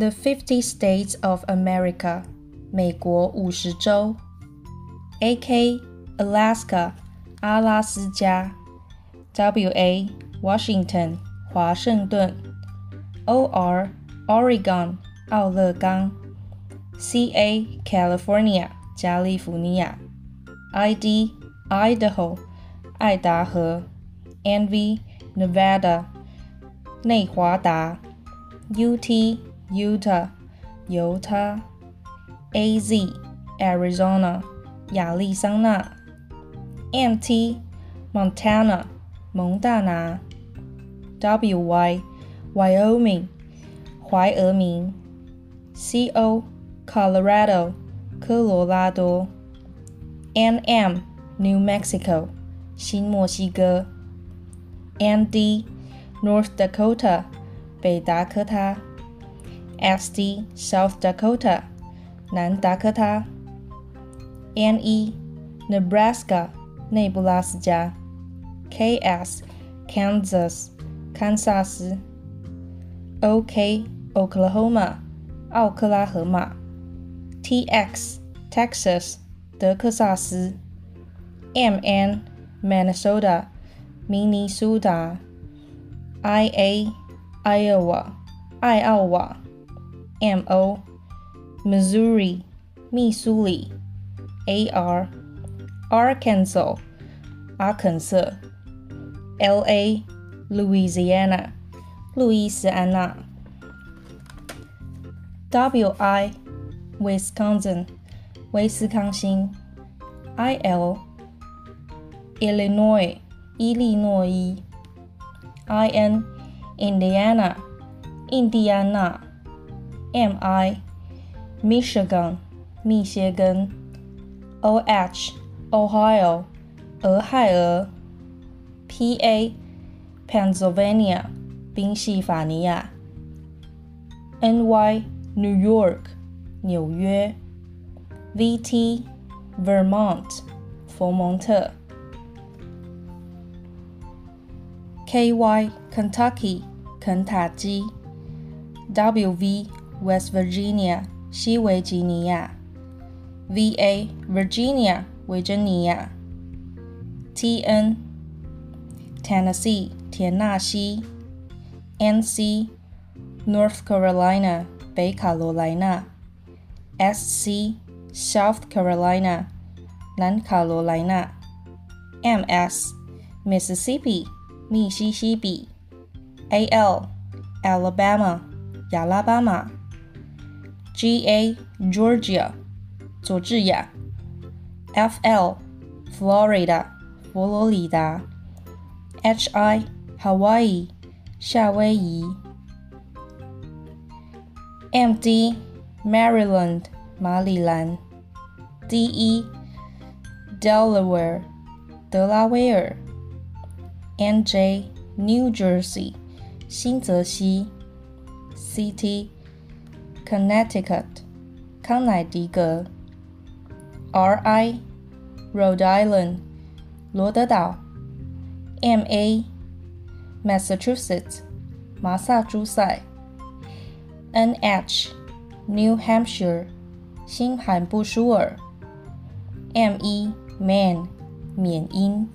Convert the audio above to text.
The fifty states of America，美国五十州。A K Alaska，阿拉斯加。W A Washington，华盛顿。O R Oregon，奥勒冈。C A California，加利福尼亚。I D Idaho，爱达荷。N V Nevada，内华达。U T Utah，犹他；AZ Arizona，亚利桑那；MT Montana，蒙大拿；WY Wyoming，怀俄明；CO Colorado，科罗拉多；NM New Mexico，新墨西哥；ND North Dakota，北达科他。 SD South Dakota 南达科他，NE Nebraska 内布拉斯加，KS Kansas 堪萨斯，OK Oklahoma 奥克拉荷马，TX Texas 德克萨斯，MN Minnesota 明尼苏达，IA Iowa 爱奥瓦。M O Missouri 密苏里，A R Arkansas 阿肯色，L A Louisiana 路易斯安那，W I Wisconsin 威斯康星，I L Illinois 伊利诺伊，I N Indiana 印第安纳。 M I Michigan 密歇根，O H Ohio 俄亥俄，P A Pennsylvania 宾夕法尼亚，N Y New York 纽约，V T Vermont 佛蒙特，K Y Kentucky 肯塔基，W V West Virginia 西维吉尼亚，VA Virginia 维珍尼亚，TN Tennessee 田纳西，NC North Carolina 北卡罗来纳，SC South Carolina 南卡罗来纳，MS Mississippi 密西西比，AL Alabama 亚拉巴马。 G A Georgia 佐治亚，F L Florida 佛罗里达，H I Hawaii 夏威夷，M D Maryland 马里兰，D E Delaware 德拉威尔，N J New Jersey 新泽西，C T Connecticut，康乃狄格；R.I. Rhode Island，罗德岛；M.A. Massachusetts，马萨诸塞；N.H. New Hampshire，新罕布舒尔；M.E. Maine，缅因。